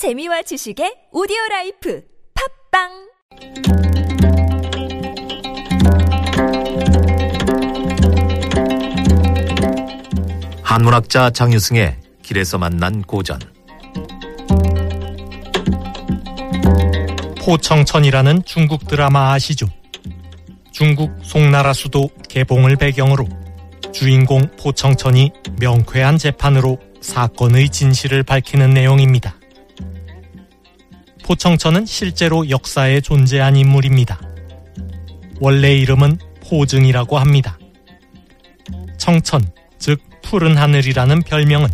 재미와 지식의 오디오 라이프 팟빵 한문학자 장유승의 길에서 만난 고전 포청천이라는 중국 드라마 아시죠? 중국 송나라 수도 개봉을 배경으로 주인공 포청천이 명쾌한 재판으로 사건의 진실을 밝히는 내용입니다. 포청천은 실제로 역사에 존재한 인물입니다. 원래 이름은 포증이라고 합니다. 청천, 즉 푸른 하늘이라는 별명은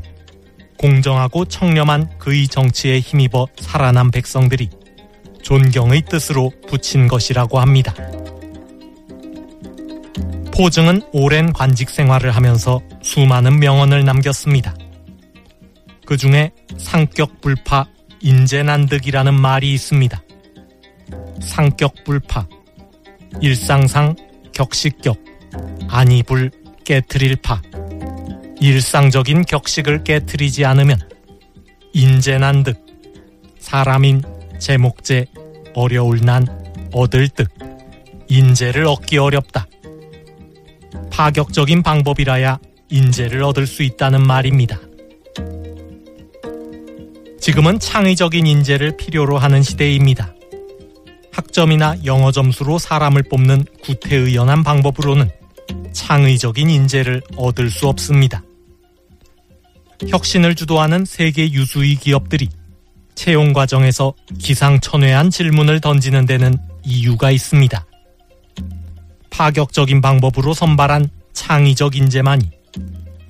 공정하고 청렴한 그의 정치에 힘입어 살아난 백성들이 존경의 뜻으로 붙인 것이라고 합니다. 포증은 오랜 관직 생활을 하면서 수많은 명언을 남겼습니다. 그 중에 상격 불파 인재난득이라는 말이 있습니다. 상격 불파 일상상 격식격 아니불 깨트릴 파 일상적인 격식을 깨트리지 않으면 인재난득 사람인 제목제 어려울 난 얻을 득 인재를 얻기 어렵다. 파격적인 방법이라야 인재를 얻을 수 있다는 말입니다. 지금은 창의적인 인재를 필요로 하는 시대입니다. 학점이나 영어 점수로 사람을 뽑는 구태의연한 방법으로는 창의적인 인재를 얻을 수 없습니다. 혁신을 주도하는 세계 유수의 기업들이 채용 과정에서 기상천외한 질문을 던지는 데는 이유가 있습니다. 파격적인 방법으로 선발한 창의적 인재만이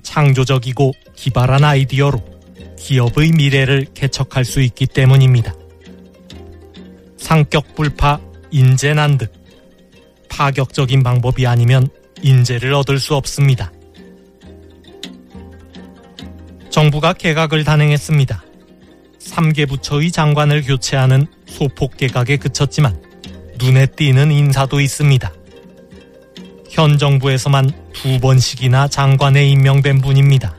창조적이고 기발한 아이디어로 기업의 미래를 개척할 수 있기 때문입니다. 상격 불파 인재난득 파격적인 방법이 아니면 인재를 얻을 수 없습니다. 정부가 개각을 단행했습니다. 3개 부처의 장관을 교체하는 소폭 개각에 그쳤지만 눈에 띄는 인사도 있습니다. 현 정부에서만 두 번씩이나 장관에 임명된 분입니다.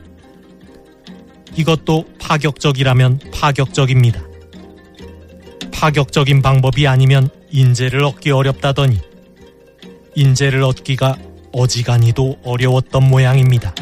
이것도 파격적이라면 파격적입니다. 파격적인 방법이 아니면 인재를 얻기 어렵다더니 인재를 얻기가 어지간히도 어려웠던 모양입니다.